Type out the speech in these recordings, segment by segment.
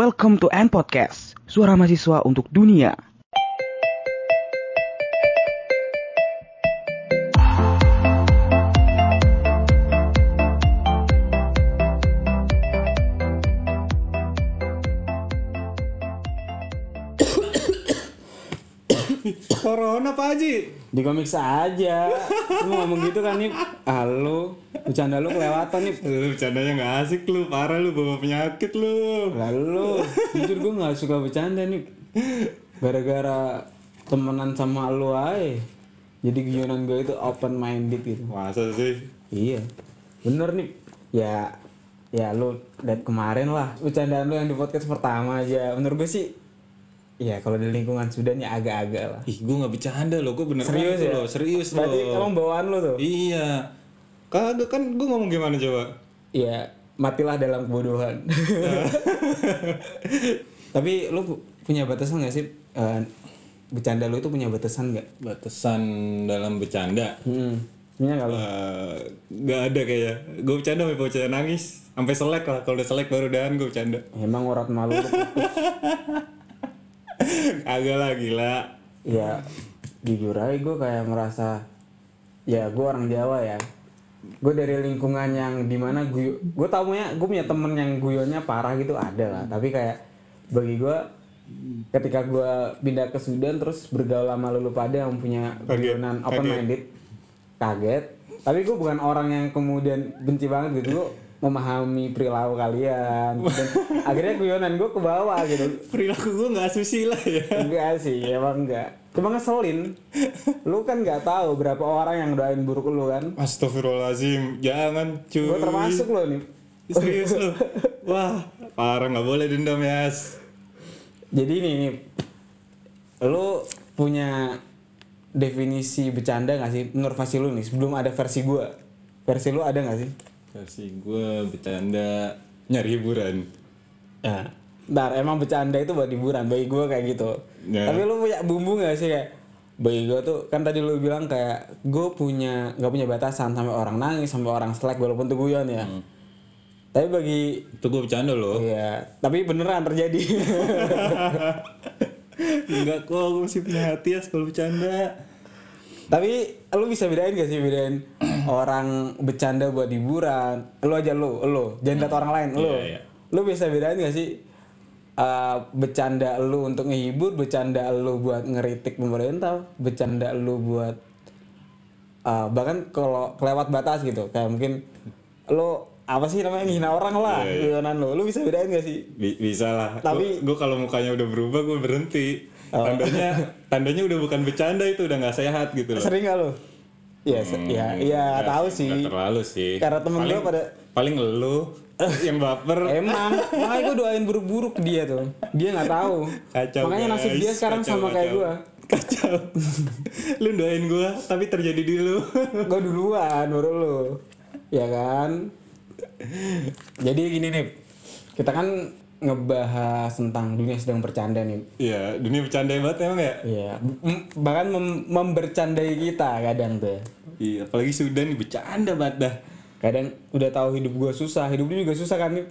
Welcome to N Podcast, suara mahasiswa untuk dunia. Haji. Di komik saja. Lu ngomong gitu kan nih. Ah lu, bercanda lu kelewatan nih. Lu bercandanya gak asik lu, parah lu bawa penyakit lu. Lalu, jujur gue gak suka bercanda nih. Gara-gara temenan sama lu aja. Jadi guyonan gue itu open minded gitu. Masa sih? Iya. Bener nih. Ya, ya lu liat kemarin lah. Bercandaan lu yang di podcast pertama aja. Menurut gue sih, ya kalau di lingkungan Sudan ya agak-agak lah. Ih, gue gak bercanda loh, gue bener Serius banget ya? loh, serius Berarti loh. emang bawaan lu tuh? Iya. Kagak kan gue ngomong gimana coba? Iya, matilah dalam kebodohan. Tapi lu pu- punya batasan gak sih? Eh, bercanda lu itu punya batasan gak? Batasan dalam bercanda. Hmm. Punya gak lu? Eh, gak ada kayaknya. Gue bercanda sampai bercanda nangis. Sampai selek lah. Kalau udah selek baru dahan gue bercanda. Emang urat malu. Agak lah gila. Ya, jujur aja gue kayak merasa ya gue orang Jawa ya. Gue dari lingkungan yang di mana gue gue tau punya gue punya temen yang guyonnya parah gitu ada lah. Tapi kayak bagi gue ketika gue pindah ke Sudan terus bergaul sama lu pada yang punya guyonan open minded kaget tapi gue bukan orang yang kemudian benci banget gitu gue memahami perilaku kalian dan akhirnya guyonan gue ke bawah gitu Perilaku gue gak susila ya. enggak sih emang enggak cuma ngeselin lu kan nggak tahu berapa orang yang doain buruk lu kan Astagfirullahaladzim. Jangan cuy. gue termasuk lo nih Serius lu? Wah, parah nggak boleh dendam ya. jadi ini nih lu punya definisi bercanda gak sih menurut versi lu nih sebelum ada versi gue versi lu ada gak sih Versi gue bercanda nyari hiburan. Ya. Ntar emang bercanda itu buat hiburan bagi gue kayak gitu. Ya. Tapi lu punya bumbu gak sih kayak bagi gue tuh kan tadi lu bilang kayak gue punya nggak punya batasan sampai orang nangis sampai orang selek walaupun tuh guyon ya. Tapi bagi Itu gue bercanda loh. ya tapi beneran terjadi. Enggak kok, gue masih punya hati ya kalau bercanda. tapi lu bisa bedain gak sih bedain orang bercanda buat hiburan. Lu aja lu, lu jangan lihat orang lain lu. Iya, iya. Lu bisa bedain gak sih uh, bercanda lu untuk ngehibur, bercanda lu buat ngeritik pemerintah, bercanda lu buat uh, bahkan kalau kelewat batas gitu, kayak mungkin lu apa sih namanya ngehina orang lah, Iya, guyonan lu. Lu bisa bedain gak sih? Bi- bisa lah. Tapi- gue kalau mukanya udah berubah gue berhenti. Tandanya tandanya udah bukan bercanda itu udah nggak sehat gitu loh. Sering gak? Iya, se- iya, iya Nggak tahu sih, nggak terlalu sih. Karena temen paling, gua pada- paling lu yang baper. Emang, makanya gue doain buruk-buruk dia tuh. Dia nggak tahu. Kacau, makanya nasib guys. dia sekarang Kacau, sama kayak kacau. gue. Kacau. lu doain gue tapi terjadi di lu. Gue duluan baru lu. Ya kan? Jadi gini nih. Kita kan ngebahas tentang dunia sedang bercanda nih. Iya, dunia bercanda banget emang ya. Iya, bahkan mem- membercandai kita kadang tuh. Iya, apalagi Sudan nih bercanda banget dah. Kadang udah tahu hidup gue susah, hidup dia juga susah kan nih.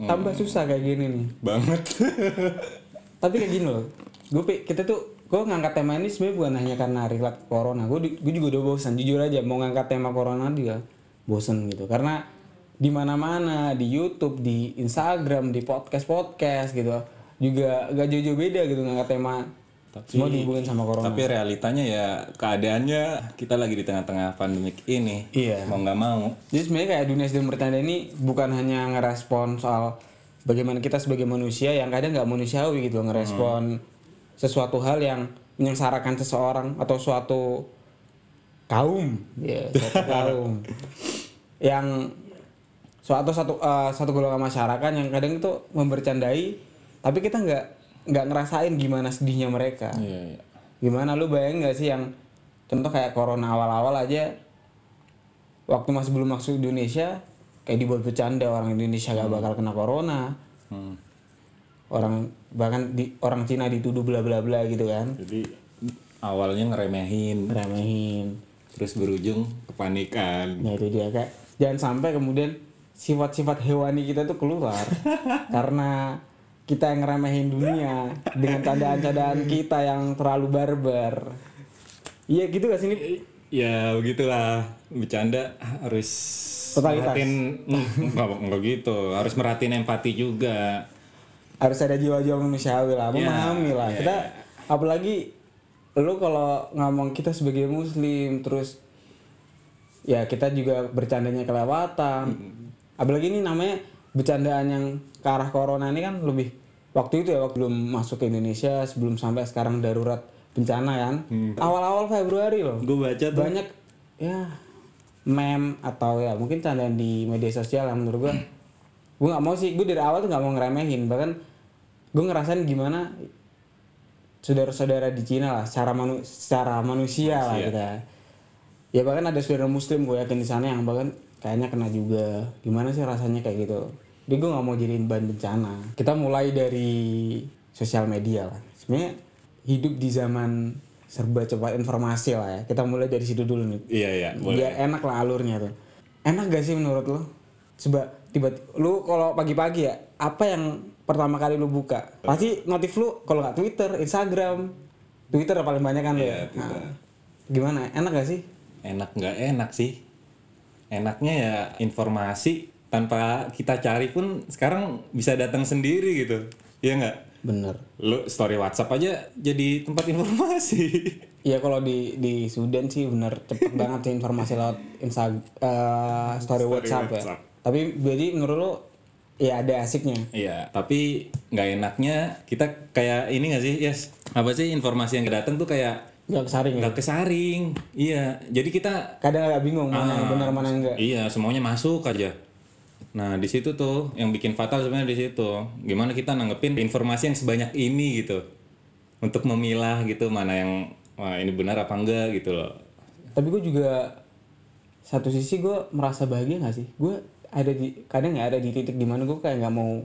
Tambah susah kayak gini nih. Banget. Tapi kayak gini loh. Gue kita tuh gue ngangkat tema ini sebenarnya bukan hanya karena relate corona. Gue gue juga udah bosan jujur aja mau ngangkat tema corona dia bosan gitu. Karena di mana-mana di YouTube, di Instagram, di podcast-podcast gitu juga gak jauh-jauh beda gitu ngangkat tema semua dihubungin sama corona. Tapi realitanya ya keadaannya kita lagi di tengah-tengah pandemik ini. Iya. Mau nggak mau. Jadi sebenarnya kayak dunia sedang bercanda ini bukan hanya ngerespon soal bagaimana kita sebagai manusia yang kadang nggak manusiawi gitu ngerespon sesuatu hal yang menyengsarakan seseorang atau suatu kaum, ya suatu kaum yang suatu satu eh, satu golongan masyarakat yang kadang itu membercandai tapi kita nggak nggak ngerasain gimana sedihnya mereka. Iya, iya. gimana lu bayang nggak sih yang contoh kayak corona awal-awal aja waktu masih belum masuk Indonesia kayak dibuat bercanda orang Indonesia gak bakal kena corona. Hmm. orang bahkan di orang Cina dituduh bla bla bla gitu kan. Jadi awalnya ngeremehin, remehin terus berujung kepanikan. nah itu dia kayak jangan sampai kemudian sifat-sifat hewani kita tuh keluar karena kita yang ngeremehin dunia dengan candaan-candaan kita yang terlalu barbar. Iya gitu gak sih Nip? Ya begitulah bercanda harus Totalitas. merhatiin Hmm, enggak, enggak gitu harus merhatiin empati juga harus ada jiwa-jiwa manusiawi lah, memahami lah. iya, Kita apalagi lu kalau ngomong kita sebagai muslim terus ya kita juga bercandanya kelewatan. Apalagi ini namanya bercandaan yang ke arah corona ini kan lebih waktu itu ya waktu belum masuk ke Indonesia sebelum sampai sekarang darurat bencana kan. Awal-awal Februari loh. gue baca tuh. Banyak ya meme atau ya mungkin candaan di media sosial yang menurut gua. Gue nggak mau sih gue dari awal tuh nggak mau ngeremehin. Bahkan gue ngerasain gimana saudara-saudara di Cina lah secara manu secara manusia lah kita. Ya bahkan ada saudara muslim gue yakin di sana yang bahkan kayaknya kena juga. Gimana sih rasanya kayak gitu? Jadi gue nggak mau jadiin bahan bencana. Kita mulai dari sosial media lah. Sebenarnya hidup di zaman serba cepat informasi lah ya. Kita mulai dari situ dulu nih. Iya iya boleh. Biar enak lah alurnya tuh. Enak gak sih menurut lo coba tiba lu kalau pagi-pagi ya apa yang pertama kali lu buka? Pasti notif lu kalau nggak Twitter Instagram. Twitter paling banyak kan lu ya? Iya, Twitter. Nah, gimana? Enak gak sih? Enak nggak enak sih enaknya ya informasi tanpa kita cari pun sekarang bisa datang sendiri gitu Iya nggak bener lu story WhatsApp aja jadi tempat informasi Iya kalau di di Sudan sih bener cepet banget sih informasi lewat Insta eh, story, WhatsApp, ya. WhatsApp. Tapi jadi menurut lo ya ada asiknya. Iya, tapi nggak enaknya kita kayak ini nggak sih, yes? Apa sih informasi yang datang tuh kayak Gak kesaring ya. kesaring. Iya, jadi kita Kadang agak bingung mana yang Ah, benar mana yang enggak. Iya, semuanya masuk aja. Nah, di situ tuh yang bikin fatal sebenarnya di situ. Gimana kita nanggepin informasi yang sebanyak ini gitu. Untuk memilah gitu mana yang wah ini benar apa enggak gitu loh. Tapi gue juga satu sisi gue merasa bahagia gak sih? Gue ada di kadang nggak ada di titik di mana gue kayak nggak mau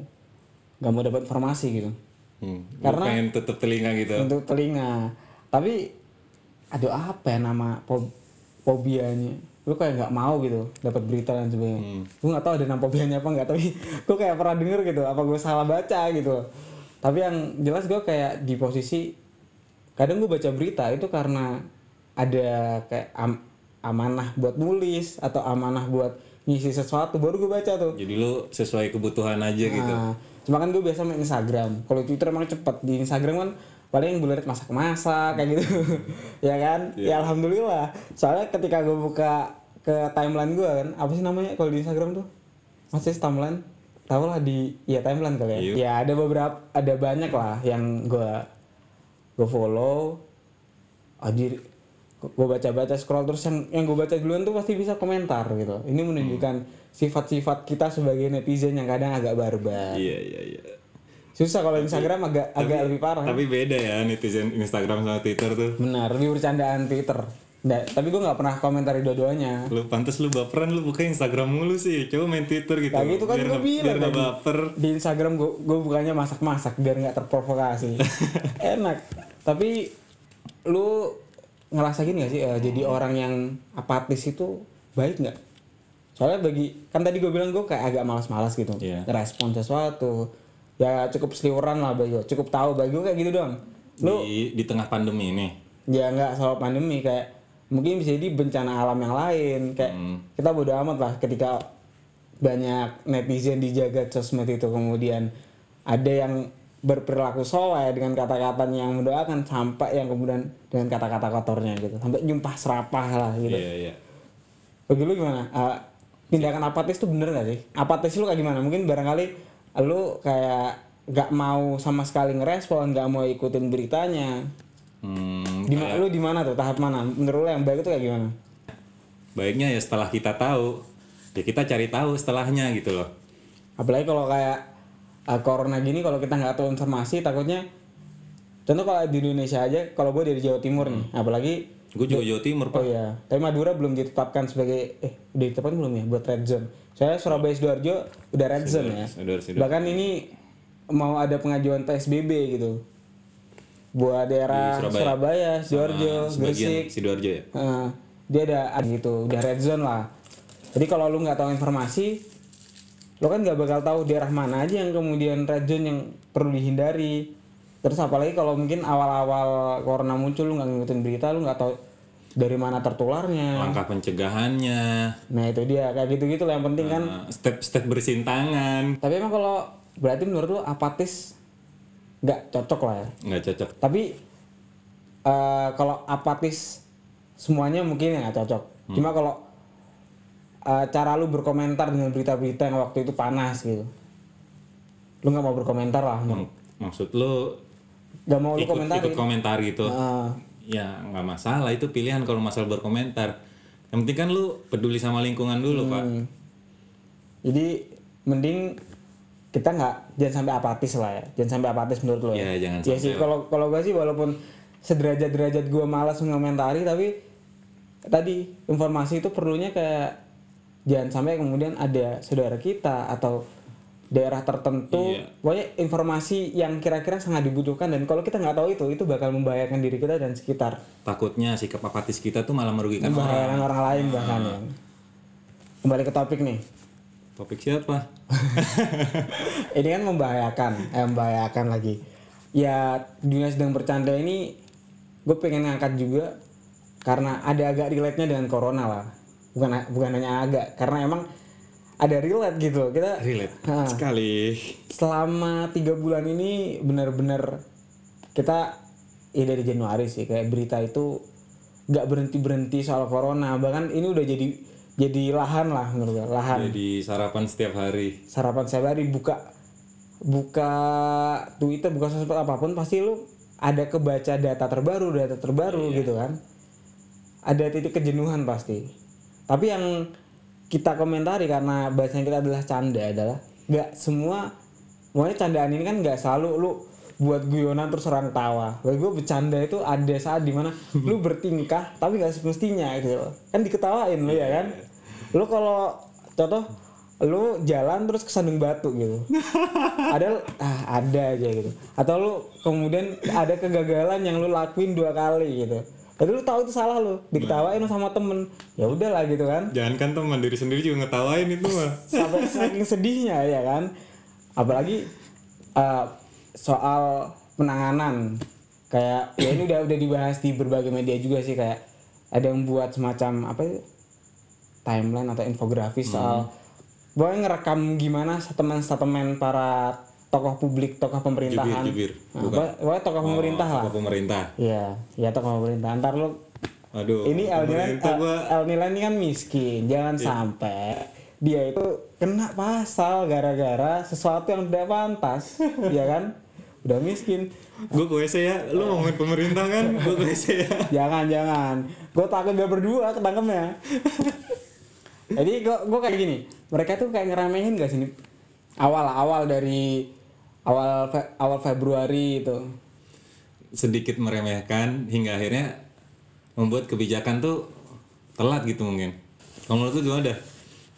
nggak mau dapat informasi gitu Hmm, Karena- pengen tutup telinga gitu. untuk telinga. Tapi aduh apa ya nama fobianya? Lu kayak nggak mau gitu dapat berita dan sebagainya. Hmm. Gue nggak tahu ada nama fobianya apa nggak, tapi gue kayak pernah denger gitu. Apa gue salah baca gitu? Tapi yang jelas gue kayak di posisi kadang gue baca berita itu karena ada kayak am- amanah buat nulis atau amanah buat ngisi sesuatu baru gue baca tuh. Jadi lu sesuai kebutuhan aja gitu. Nah, cuma kan gue biasa main Instagram. Kalau Twitter emang cepet. Di Instagram kan paling liat masak-masak kayak gitu. ya kan? Ya alhamdulillah. Soalnya ketika gue buka ke timeline gue kan, apa sih namanya kalau di Instagram tuh? Masih timeline? Tahu lah di ya timeline kali ya. Iya. Ya ada beberapa ada banyak lah yang gue gue follow. Anjir gue baca-baca scroll terus yang yang gue baca duluan tuh pasti bisa komentar gitu. Ini menunjukkan sifat-sifat kita sebagai netizen yang kadang agak barbar. Iya, iya, iya. Susah kalau Instagram agak agak lebih parah. Tapi beda ya netizen Instagram sama Twitter tuh. Benar, lebih bercandaan Twitter. Nggak, tapi gue nggak pernah komentari dua-duanya. Lu pantas lu baperan lu buka Instagram mulu sih. Coba main Twitter gitu. Kayak gitu kan biar gue bilang biar tadi. baper. Di Instagram gue gue bukanya masak-masak biar nggak terprovokasi. Enak. Tapi lu ngerasa gini gak sih eh, jadi orang yang apatis itu baik nggak? Soalnya bagi kan tadi gue bilang gue kayak agak malas-malas gitu. Iya. Respon sesuatu. Ya cukup seliuran lah bagi gue. Cukup tahu bagi gue kayak gitu doang. Lu Di, di tengah pandemi ini. ya nggak soal pandemi. Kayak mungkin bisa jadi bencana alam yang lain. Kayak kita bodo amat lah ketika banyak netizen di jagat sosmed itu. Kemudian ada yang berperilaku soalnya dengan kata-katanya yang mendoakan sampai yang kemudian dengan kata-kata kotornya gitu. Sampai nyumpah serapah lah gitu. Iya, iya. bagi lu gimana? Eh, tindakan apatis tuh bener gak sih? Apatis lu kayak gimana? Mungkin barangkali lu kayak nggak mau sama sekali ngerespon nggak mau ikutin beritanya. Hmm, di lu di mana tuh? Tahap mana? Menurut lu yang baik itu kayak gimana? Baiknya ya setelah kita tahu, ya kita cari tahu setelahnya gitu loh. apalagi kalau kayak uh, corona gini kalau kita nggak tahu informasi takutnya contoh kalau di Indonesia aja kalau gue dari Jawa Timur nih apalagi Gue juga Jawa Timur, oh Pak. iya tapi Madura belum ditetapkan sebagai eh udah ditetapkan belum ya buat red zone saya Surabaya sidoarjo udah red zone ya sudah. bahkan ini mau ada pengajuan PSBB gitu buat daerah Di Surabaya. Surabaya, Sidoarjo, sebagian Gresik Sidoarjo ya. Heeh. dia ada ada gitu udah red zone lah jadi kalau lu nggak tahu informasi lo kan nggak bakal tahu daerah mana aja yang kemudian red zone yang perlu dihindari terus apalagi kalau mungkin awal-awal corona muncul lu nggak ngikutin berita lu nggak tahu dari mana tertularnya. Langkah pencegahannya. Nah itu dia kayak gitu gitu lah yang penting kan. Nah, step-step bersihin tangan. Tapi emang kalau berarti menurut lu apatis nggak cocok lah ya? Nggak cocok. Tapi eh, kalau apatis semuanya mungkin ya nggak cocok. Cuma kalau eh, cara lu berkomentar dengan berita-berita yang waktu itu panas gitu. Lu nggak mau berkomentar lah Mak- maksud lu nggak mau ikut, komentar ikut komentar gitu. Ah, ya nggak masalah. Itu pilihan kalau masalah berkomentar. Yang penting kan lu peduli sama lingkungan dulu pak. Hmm. jadi mending kita nggak jangan sampai apatis lah ya. Jangan sampai apatis menurut lo Ya, jangan ya sih kalau kalau gue sih walaupun sederajat derajat gue malas mengomentari tapi tadi informasi itu perlunya kayak jangan sampai kemudian ada saudara kita atau daerah tertentu Iya. pokoknya informasi yang kira-kira sangat dibutuhkan dan kalau kita nggak tahu itu itu bakal membahayakan diri kita dan sekitar. Takutnya sikap apatis kita tuh malah merugikan orang. orang lain bahkan ya. Kembali ke topik nih. Topik siapa? Ini kan membahayakan eh membahayakan lagi. Ya dunia sedang bercanda ini gue pengen ngangkat juga karena ada agak relate nya dengan corona lah. Bukan bukan hanya agak karena emang ada relate gitu. Kita relate Ha. sekali. Selama tiga bulan ini benar-benar kita ya dari Januari sih kayak berita itu nggak berhenti berhenti soal corona. Bahkan ini udah jadi jadi lahan lah menurut gue lahan. Jadi sarapan setiap hari. Sarapan setiap hari buka buka Twitter buka sosmed apa pun pasti lu ada kebaca data terbaru data terbaru gitu kan. Ada titik kejenuhan pasti. Tapi yang kita komentari karena bahasanya kita adalah canda adalah nggak semua pokoknya candaan ini kan nggak selalu lu buat guyonan terus orang tawa gue bercanda itu ada saat di mana lu bertingkah tapi nggak semestinya gitu kan diketawain lu ya kan? lu kalau contoh lu jalan terus kesandung batu gitu. Ada ah, ada aja gitu. Atau lu kemudian ada kegagalan yang lu lakuin dua kali gitu tapi lu tahu itu salah lu diketawain lu sama temen. Ya udahlah gitu kan. Jangan kan teman diri sendiri juga ngetawain itu mah. Sampai saking sedihnya ya kan. Apalagi uh, soal penanganan. Kayak ya ini udah udah dibahas di berbagai media juga sih kayak ada yang buat semacam apa itu timeline atau infografis soal bahwa ngerekam gimana statement-statement para tokoh publik tokoh pemerintahan jubir Nah, pokoknya- pokoknya tokoh pemerintah lah Apa pemerintah Iya, ya tokoh pemerintah. Ntar lu aduh ini El Nilan, gua El Nilan ini kan miskin. Jangan sampai dia itu kena pasal gara-gara sesuatu yang tidak pantas, ya kan? Udah miskin. gue ke WC ya lu ngomongin pemerintah kan gue ke WC ya Jangan, jangan. Gue takut gak berdua ketangkepnya. Jadi gue gue kayak gini. Mereka tuh kayak ngeramehin gak sini? Awal-awal dari awal Fe- awal Februari itu. sedikit meremehkan hingga akhirnya membuat kebijakan tuh telat gitu mungkin kalau menurut lu gimana dah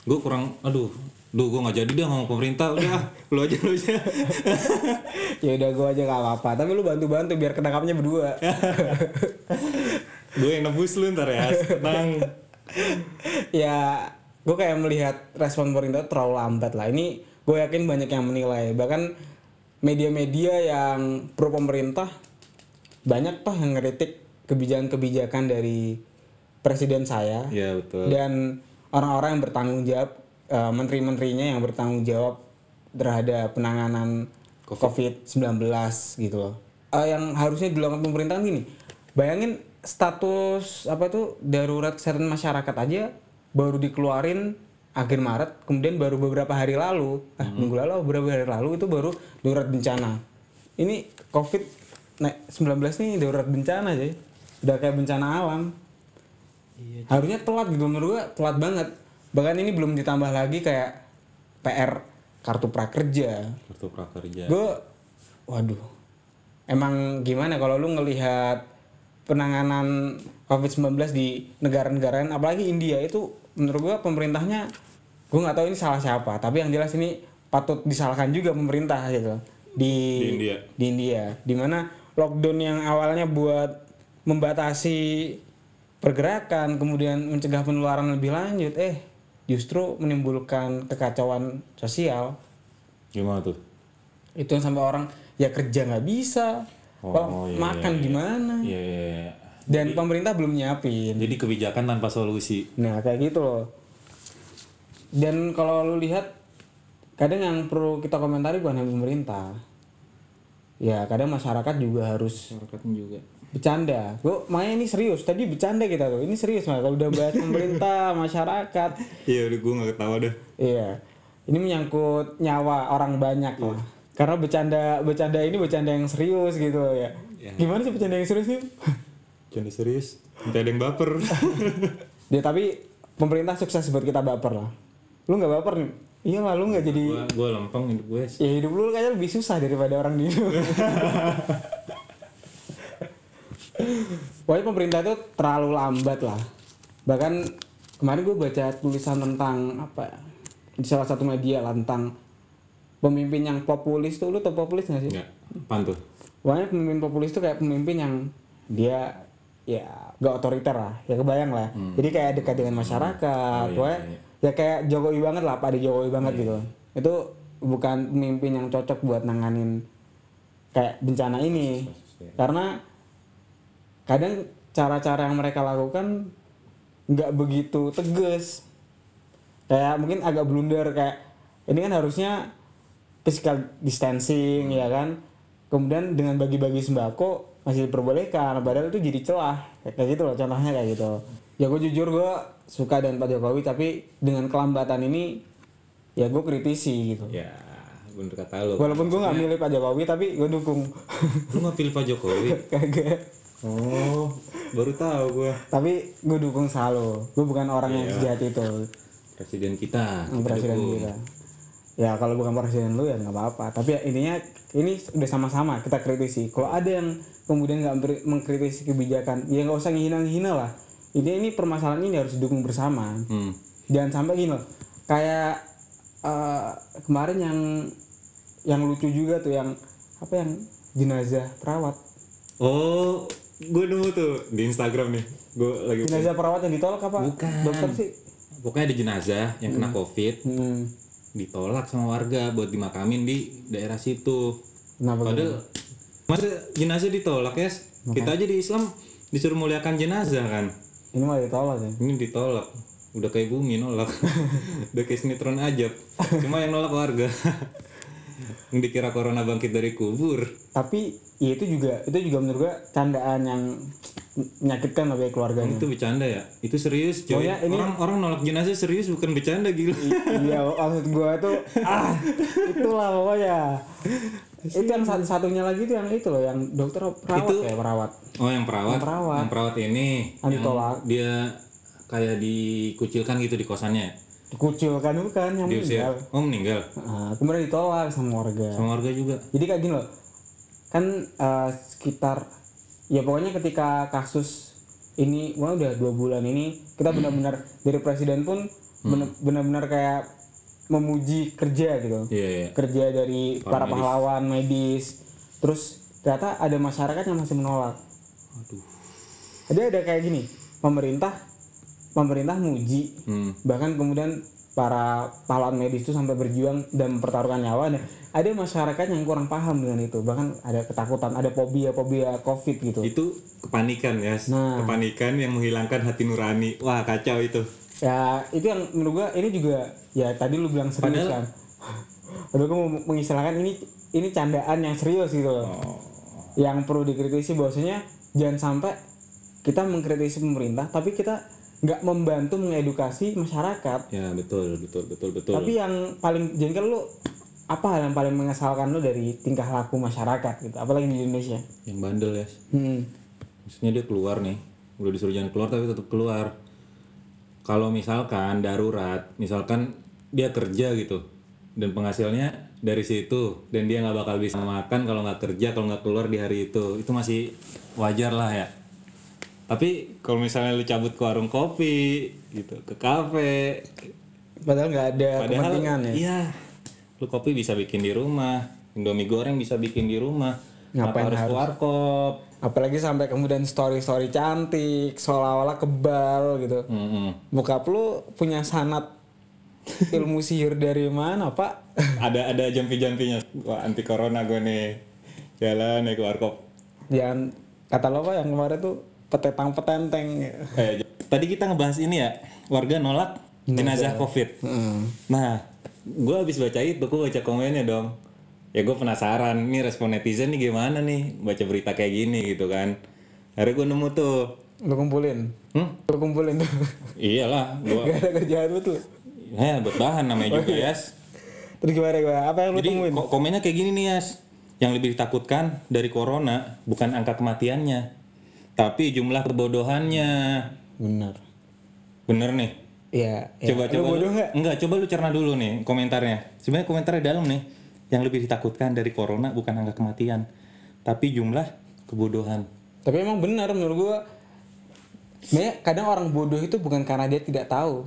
gue kurang aduh duh gue nggak jadi dah ngomong pemerintah udah ah, lu aja lu aja ya udah gue aja gak apa-apa. Tapi lu bantu-bantu biar ketangkapnya berdua. gue yang nebus lu ntar ya tenang ya gue kayak melihat respon pemerintah terlalu lambat lah ini gue yakin banyak yang menilai bahkan media-media yang pro pemerintah banyak toh yang ngeritik kebijakan-kebijakan dari presiden saya ya betul dan orang-orang yang bertanggung jawab eh, menteri-menterinya yang bertanggung jawab terhadap penanganan COVID-19 gitu loh. Eh, yang harusnya dilakukan pemerintah kan gini. Bayangin status apa itu darurat kesehatan masyarakat aja baru dikeluarin akhir Maret, kemudian baru beberapa hari lalu, ah, minggu lalu beberapa hari lalu itu baru darurat bencana. Ini COVID naik 19 nih darurat bencana aja. Udah kayak bencana alam. Harusnya telat gitu menurut gua telat banget. Bahkan ini belum ditambah lagi kayak PR kartu prakerja. Kartu prakerja. Gue waduh. Emang gimana kalau lu ngelihat penanganan COVID-19 di negara-negara lain apalagi India itu menurut gua pemerintahnya gue nggak tahu ini salah siapa tapi yang jelas ini patut disalahkan juga pemerintah gitu di Di India. di India di mana lockdown yang awalnya buat membatasi pergerakan kemudian mencegah penularan lebih lanjut eh justru menimbulkan kekacauan sosial Gimana tuh? itu yang sampai orang ya kerja nggak bisa Kalau iya, makan iya, gimana Iya, iya, iya. dan pemerintah belum nyiapin Jadi kebijakan tanpa solusi. nah kayak gitu loh dan kalau lu lihat kadang yang perlu kita komentari bukan hanya pemerintah. Ya kadang masyarakat juga harus Masyarakatnya juga. bercanda. Gue makanya ini serius. Tadi bercanda kita tuh. Ini serius mah kalau udah bahas pemerintah masyarakat. Iya, udah gue gak ketawa dah. iya. Ini menyangkut nyawa orang banyak lah karena bercanda bercanda ini bercanda yang serius gitu ya, gimana sih bercanda yang serius nih Canda serius. Nanti ada yang baper. ya tapi pemerintah sukses buat kita baper lah lu nggak baper nih iya lah lu nggak jadi gue lempeng hidup gue. ya hidup lu kayaknya lebih susah daripada orang di. Pokoknya pemerintah itu terlalu lambat lah. Bahkan kemarin gue baca tulisan tentang apa ya, di salah satu media lah tentang pemimpin yang populis tuh lu tau populis gak sih? Enggak. Apaan tuh? Pokoknya pemimpin populis tuh kayak pemimpin yang dia ya gak otoriter lah, ya kebayang lah. Jadi kayak dekat dengan masyarakat, Hmm. Oh, iya, pokoknya iya. Ya kayak Jokowi banget lah, Pak Jokowi banget gitu. Itu bukan pemimpin yang cocok buat nanganin kayak bencana ini, karena kadang cara-cara yang mereka lakukan nggak begitu tegas. Kayak mungkin agak blunder kayak ini kan harusnya physical distancing ya kan kemudian dengan bagi-bagi sembako masih diperbolehkan padahal itu jadi celah kayak gitu loh contohnya kayak gitu ya gue jujur gue suka dengan Pak Jokowi tapi dengan kelambatan ini ya gue kritisi gitu Ya, bener kata lo. walaupun gue nggak milih Pak Jokowi tapi gue dukung Lu gak pilih Pak Jokowi? kagak Oh, baru tahu gue. tapi gue dukung selalu gue bukan orang yang sejahat itu Presiden kita. kita presiden dukung. kita ya kalau bukan presiden lu ya nggak apa-apa tapi ya intinya ini udah sama-sama kita kritisi kalau ada yang kemudian nggak mengkritisi kebijakan ya nggak usah ngehina-ngehina lah ini ini permasalahan ini harus didukung bersama Hmm. jangan sampai gini loh kayak eh, kemarin yang yang lucu juga tuh yang apa yang jenazah perawat Oh, gue nemu tuh di Instagram nih. Gue lagi jenazah perawat yang ditolak apa Bukan. dokter sih pokoknya ada jenazah yang kena COVID hmm. ditolak sama warga buat dimakamin di daerah situ. kenapa gitu? Padahal masa jenazah ditolak ya? Kita aja di Islam disuruh muliakan jenazah kan. Ini malah ditolak ya Ini ditolak. Udah kayak bumi nolak. Udah kayak sinetron aja. Cuma yang nolak warga. yang dikira corona bangkit dari kubur. tapi ya itu juga itu juga menurut gua candaan yang menyakitkan lah bagi keluarganya Itu bercanda ya? Itu serius coy. Pokoknya ini- Orang orang nolak jenazah serius bukan bercanda gila. iya maksud gua tuh ah itulah pokoknya itu yang satu satunya lagi tuh yang itu loh yang dokter perawat Itu- ya perawat Oh yang perawat, Yang perawat. yang perawat ini, Yang yang ditolak. dia kayak dikucilkan gitu di kosannya, dikucilkan bukan yang diusir. meninggal Oh meninggal, Nah, kemudian ditolak sama warga sama warga juga. jadi kayak gini loh kan eh, sekitar ya pokoknya ketika kasus ini wah udah dua bulan ini kita benar-benar dari presiden pun benar- benar-benar kayak memuji kerja gitu Iya iya. kerja dari para, pahlawan medis terus ternyata ada masyarakat yang masih menolak Aduh. ada ada kayak gini pemerintah pemerintah muji Hmm. bahkan kemudian para pahlawan medis itu sampai berjuang dan mempertaruhkan nyawa dan ada masyarakat yang kurang paham dengan itu bahkan ada ketakutan ada fobia fobia covid gitu Itu kepanikan ya, Nah. kepanikan yang menghilangkan hati nurani. Wah kacau itu. Ya itu yang menurut gua ini juga ya tadi lu bilang serius Padahal- kan Padahal gua mau mengistilahkan ini ini candaan yang serius gitu loh Oh. yang perlu dikritisi bahwasanya jangan sampai kita mengkritisi pemerintah tapi kita nggak membantu mengedukasi masyarakat Ya betul betul betul betul. tapi yang paling jengkel lu apa hal yang paling mengesalkan lu dari tingkah laku masyarakat gitu apalagi di Indonesia Yang bandel ya. hmm. Maksudnya dia keluar nih, udah disuruh jangan keluar tapi tetap keluar. Kalau misalkan darurat, misalkan dia kerja gitu, dan penghasilnya dari situ, dan dia nggak bakal bisa makan kalau nggak kerja, kalau nggak keluar di hari itu, itu masih wajar lah ya. Tapi kalau misalnya lu cabut ke warung kopi, gitu, ke kafe, padahal nggak ada padahal kepentingan ya. iya, lu kopi bisa bikin di rumah, indomie goreng bisa bikin di rumah, Ngapain harus ke warkop? apalagi sampai kemudian story story cantik seolah-olah kebal gitu Mm-mm. bokap lu punya sanat ilmu sihir dari mana pak ada ada jampi-jampinya. Wah, anti corona gue nih. Jalan ya ke warkop. jangan kata lo pak yang kemarin tuh petetang petenteng Eh, tadi kita ngebahas ini ya, warga nolak jenazah COVID. Nah, gue habis baca itu, gue baca komennya dong. Ya gue penasaran, nih respon netizen nih gimana nih baca berita kayak gini gitu kan. Akhirnya gue nemu tuh, lo kumpulin hmm, lo kumpulin tuh iyalah, gue, gak ada kerjaan lu tuh ya buat bahan namanya juga ya. terus gimana gimana apa yang lo Jadi temuin ko- komennya kayak gini nih Yas, yang lebih ditakutkan dari corona bukan angka kematiannya, tapi jumlah kebodohannya. benar Bener nih. Iya, ya. coba Lu coba lu- nggak? enggak coba lu cerna dulu nih komentarnya sebenarnya komentarnya dalam nih yang lebih ditakutkan dari corona bukan angka kematian tapi jumlah kebodohan Tapi emang benar menurut gua. Sebenarnya kadang orang bodoh itu bukan karena dia tidak tahu.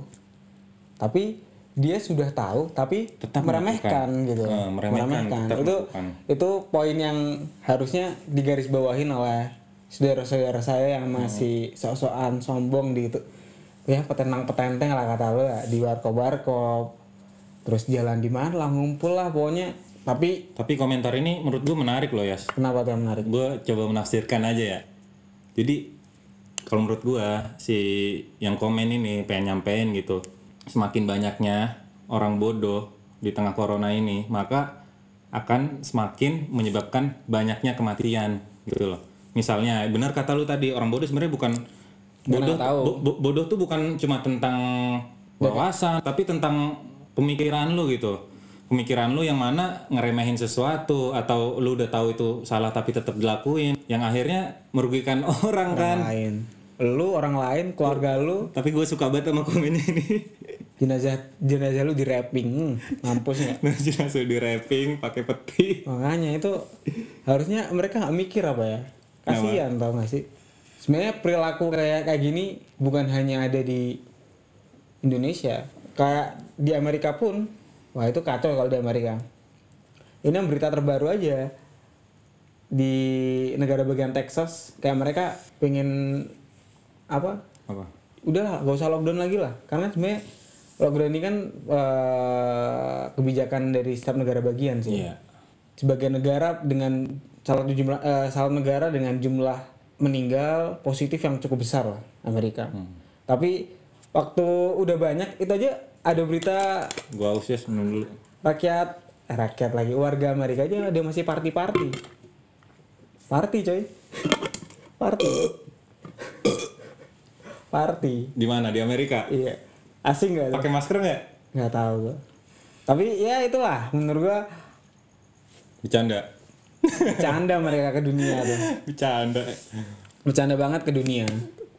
Tapi dia sudah tahu tapi Tetap meremehkan gitu. Eh, meremehkan, tetap Itu melakukan. itu poin yang harusnya digarisbawahin oleh saudara-saudara saya yang masih sok-sokan sombong di itu. Ya petenang-petenteng lah kata lu ya, di warkop-warkop. Terus jalan di mana lah ngumpul lah pokoknya. Tapi tapi komentar ini menurut gue menarik loh Yas. Kenapa tuh menarik? gue coba menafsirkan aja ya. Jadi kalau menurut gue si yang komen ini pengen nyampein gitu semakin banyaknya orang bodoh di tengah corona ini maka akan semakin menyebabkan banyaknya kematian gitu loh. Misalnya benar kata lu tadi orang bodoh sebenarnya bukan bodoh tahu. bo- bo- bodoh tuh bukan cuma tentang wawasan tapi tentang pemikiran lu gitu pemikiran lu yang mana ngeremehin sesuatu atau lu udah tahu itu salah tapi tetap dilakuin yang akhirnya merugikan orang kan lain. Lu orang lain, keluarga lu, tapi gue suka banget sama komennya ini jenazah jenazah lu di wrapping. Hmm, mampus nggak? langsung di wrapping pakai peti Makanya itu harusnya mereka nggak mikir apa ya? Kasihan tau gak sih? Sebenarnya perilaku kayak kayak gini bukan hanya ada di Indonesia, kayak di Amerika pun. Wah itu kacau kalau di Amerika. Ini yang berita terbaru aja di negara bagian Texas, kayak mereka pengen apa? apa Udahlah, gak usah lockdown lagi lah, karena sebenarnya lockdown ini kan eh, kebijakan dari setiap negara bagian sih iya sebagai negara dengan salah satu jumlah eh, salah negara dengan jumlah meninggal positif yang cukup besar lah Amerika. Tapi waktu udah banyak itu aja ada berita gue haus ya dulu rakyat eh, rakyat lagi warga Amerika aja ada masih party party. Party coy. Party. party. di mana di Amerika Iya. Asing gak? pakai masker nggak Nggak tahu gua. Tapi ya itulah menurut gua bercanda canda mereka ke dunia tuh. bercanda Bercanda banget ke dunia.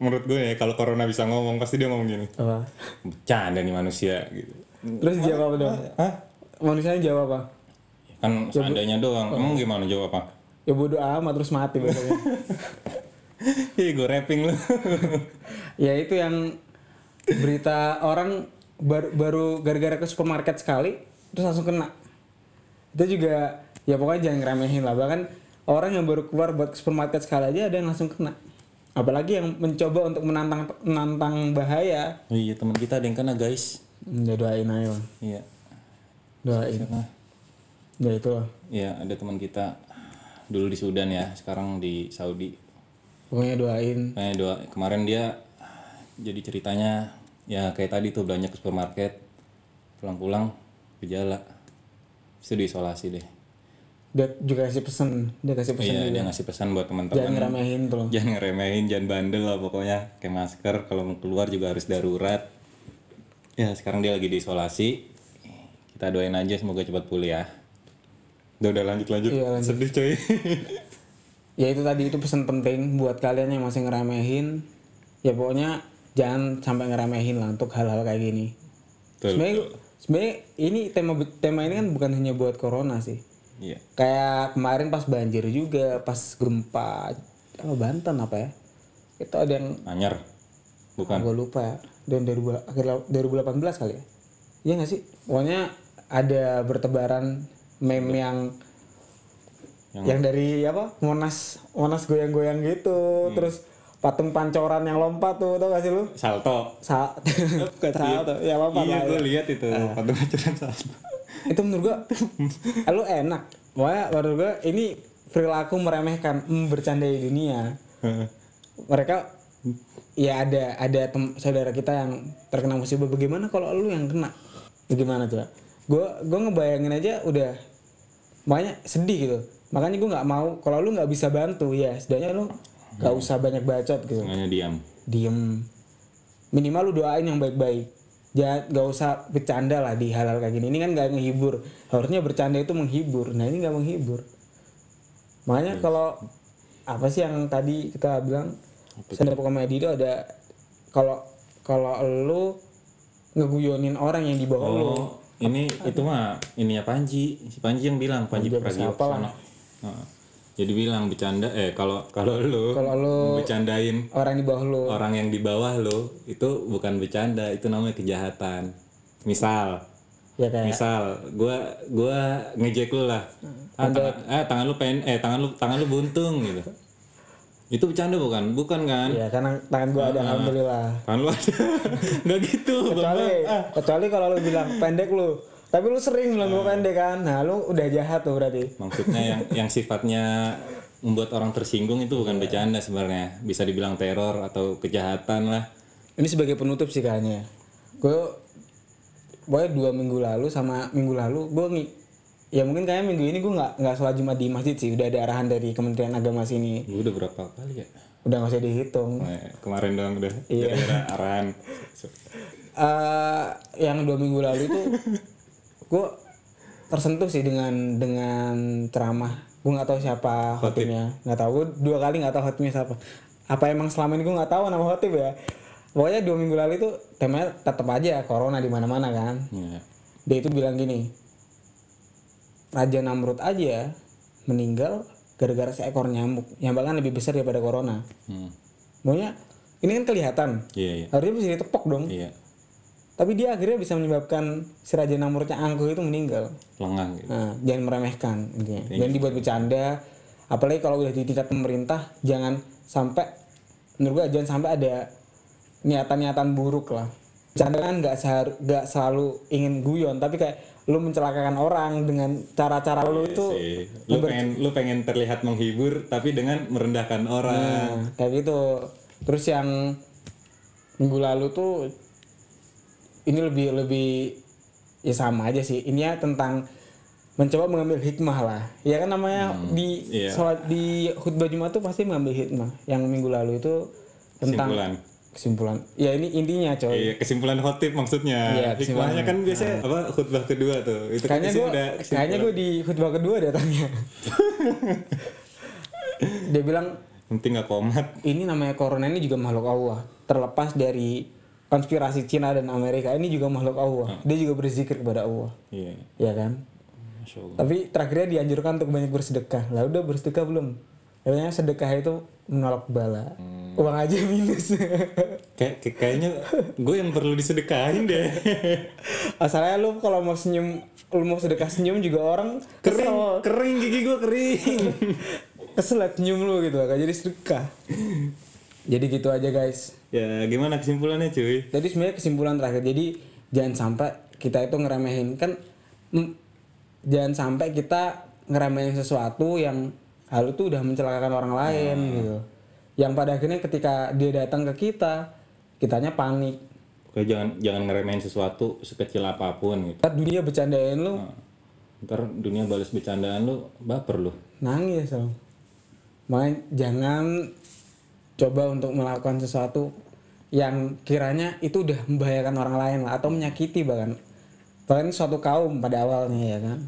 Menurut gue ya kalau corona bisa ngomong pasti dia ngomong gini Apa? bercanda nih manusia gitu Terus jawab apa dong? Hah? Manusianya jawab apa? kan seandainya doang emang gimana jawab apa Ya bodo amat terus mati. Ih gue rapping lu ya itu yang berita orang baru, baru gara-gara ke supermarket sekali terus langsung kena. Itu juga ya pokoknya jangan ngeremehin lah. Bahkan orang yang baru keluar buat ke supermarket sekali aja ada yang langsung kena. Apalagi yang mencoba untuk menantang menantang bahaya. Oh iya teman kita ada yang kena guys Ya doain lah. Iya Doain. Nah, Ya itu. Iya ada teman kita dulu di Sudan ya sekarang di Saudi Pokoknya doain. Nah, doa kemarin dia jadi ceritanya ya kayak tadi tuh belanja ke supermarket pulang-pulang gejala itu diisolasi deh Dia juga kasih pesan. Dia kasih pesan iya juga. dia ngasih pesan buat Jangan teman-teman ngeremehin tuh. jangan ngeremehin jangan bandel lah pokoknya. Kayak masker kalau mau keluar juga harus darurat. Ya sekarang dia lagi diisolasi kita doain aja semoga cepat pulih ya. Udah udah lanjut lanjut, Iya, lanjut. sedih coy. Ya itu tadi itu pesan penting buat kalian yang masih ngeremehin. Ya pokoknya jangan sampai ngeremehin lah untuk hal-hal kayak gini. Sebenarnya sebenarnya ini tema tema ini kan bukan hanya buat corona sih iya. Kayak kemarin pas banjir juga pas gempa apa Banten apa ya? Itu ada yang anyar bukan. Gue lupa ya. Dan 2000 akhir 2018 kali ya? Iya nggak sih? Pokoknya ada bertebaran meme yang yang, dari apa? Monas monas goyang-goyang gitu. Terus patung pancoran yang lompat tuh tau gak sih lu? Salto. Sa salto. ya lompat iya lah gue ya. lihat itu patung pacuran salto itu menurut gua lu enak. Pokoknya menurut gua ini perilaku meremehkan hmm, bercandai dunia. Mereka ya ada ada tem- saudara kita yang terkena musibah. Bagaimana kalau lu yang kena? Bagaimana coba? Gue gue ngebayangin aja udah makanya sedih gitu. Makanya gue nggak mau kalau lu nggak bisa bantu ya setidaknya lu nggak usah banyak bacot gitu. Sengaja diam. Diem. Minimal lu doain yang baik-baik jangan nggak usah bercanda lah di hal-hal kayak gini. Ini kan nggak menghibur. Harusnya bercanda itu menghibur. Nah ini nggak menghibur. Makanya kalau apa sih yang tadi kita bilang stand up comedy itu ada kalau kalau lu ngeguyonin orang yang di bawah lu. Oh ini itu mah ininya Panji. Si Panji yang bilang Panji Pragiwaksono. Jadi bilang bercanda. Eh kalau kalau lu kalau lu bercandain orang di bawah lu. orang yang di bawah lo itu bukan bercanda itu namanya kejahatan. Misal ya kayak misal gua gua ngejek lu lah. Ah, tangan, eh tangan lu pen eh tangan lu tangan lu buntung gitu. Itu bercanda bukan? Bukan kan? Ya karena tangan gua ada alhamdulillah. tangan lu ada. Nggak gitu kecuali Bang. kecuali kalau lu bilang pendek lu tapi lu sering bilang gua pendek kan? Nah lu udah jahat tuh berarti. Maksudnya yang yang sifatnya membuat orang tersinggung itu bukan bercanda sebenarnya. Bisa dibilang teror atau kejahatan lah. Ini sebagai penutup sih kayaknya. Gue pokoknya dua minggu lalu sama minggu lalu gue ngi ya mungkin kayaknya minggu ini gue nggak nggak sholat jumat di masjid sih. Udah ada arahan dari kementerian agama sini. Gua udah berapa kali ya? Udah nggak usah dihitung. Eh, kemarin doang udah Iya. gara-gara arahan. Eh yang dua minggu lalu itu gue tersentuh sih dengan dengan ceramah. Gue nggak tahu siapa khotibnya. Nggak tahu. Gue dua kali nggak tahu khotibnya siapa. Apa emang selama ini gue nggak tahu nama khotib ya? Pokoknya dua minggu lalu itu temanya tetap aja corona di mana mana kan. Ya. dia itu bilang gini Raja Namrud aja meninggal gara-gara seekor nyamuk yang bahkan lebih besar daripada corona. Hmm. pokoknya ini kan kelihatan. Iya iya. Harusnya bisa ditepok dong. Iya tapi dia akhirnya bisa menyebabkan si Raja Namrudnya angkuh itu meninggal. lengang gitu Nah, jangan meremehkan intinya. Jangan dibuat bercanda. Apalagi kalau udah di tingkat pemerintah, jangan sampai menurut gua jangan sampai ada niatan-niatan buruk lah. Bercanda kan nggak sehar- nggak selalu ingin guyon, tapi kayak lu mencelakakan orang dengan cara-cara lu itu Sih. lu pengen lu pengen terlihat menghibur tapi dengan merendahkan orang Nah, kayak gitu. Terus yang minggu lalu tuh ini lebih lebih ya sama aja sih. Ini ya tentang mencoba mengambil hikmah lah. Ya kan namanya di iya. sholat di khutbah Jumat tuh pasti mengambil hikmah. Yang minggu lalu itu tentang kesimpulan kesimpulan. Ya ini intinya coy. iya kesimpulan khotib maksudnya Iya, hikmahnya kan biasanya apa khutbah kedua tuh itu kan Kayaknya udah kayaknya gue di khutbah kedua datangnya. Dia bilang penting nggak komat ini namanya corona ini juga makhluk Allah terlepas dari konspirasi Cina dan Amerika ini juga makhluk Allah. Dia juga berzikir kepada Allah. Iya. Ya kan? Masya allah tapi terakhirnya dianjurkan untuk banyak bersedekah. Lah udah bersedekah belum? Katanya sedekah itu menolak bala. Uang aja minus. Kayak kayak- kayaknya gue yang perlu disedekahin deh. Asalnya lu kalau mau senyum lu mau sedekah senyum juga orang kering kesel. kering gigi gue kering. Kesel senyum lu gitu gak jadi sedekah jadi gitu aja guys ya gimana kesimpulannya cuy Jadi sebenarnya kesimpulan terakhir. Jadi jangan sampai kita itu ngeremehin kan jangan sampai kita ngeremehin sesuatu yang hal itu udah mencelakakan orang lain gitu. Yang pada akhirnya ketika dia datang ke kita, kitanya panik. Oke, jangan jangan ngeremehin sesuatu sekecil apa pun gitu Ntar dunia bercandain lu, ntar dunia balas bercandaan lu baper lu nangis loh. Makanya jangan coba untuk melakukan sesuatu yang kiranya itu udah membahayakan orang lain lah atau menyakiti bahkan. Bahkan suatu kaum pada awalnya ya kan?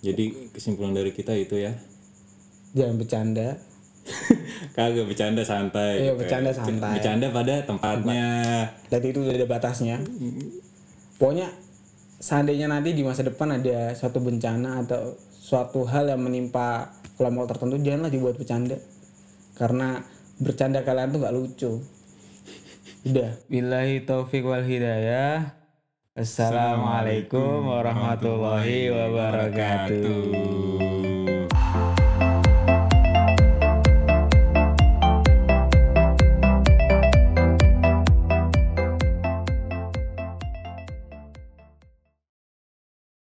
Jadi kesimpulan dari kita itu ya. Jangan bercanda. Kagak bercanda santai Iya, gitu. bercanda santai. bercanda pada tempatnya. Dan itu udah ada batasnya. Pokoknya seandainya nanti di masa depan ada suatu bencana atau suatu hal yang menimpa kelompok tertentu janganlah dibuat bercanda. Karena bercanda kalian tuh nggak lucu. Udah. Billahi taufik wal hidayah. Assalamualaikum warahmatullahi wabarakatuh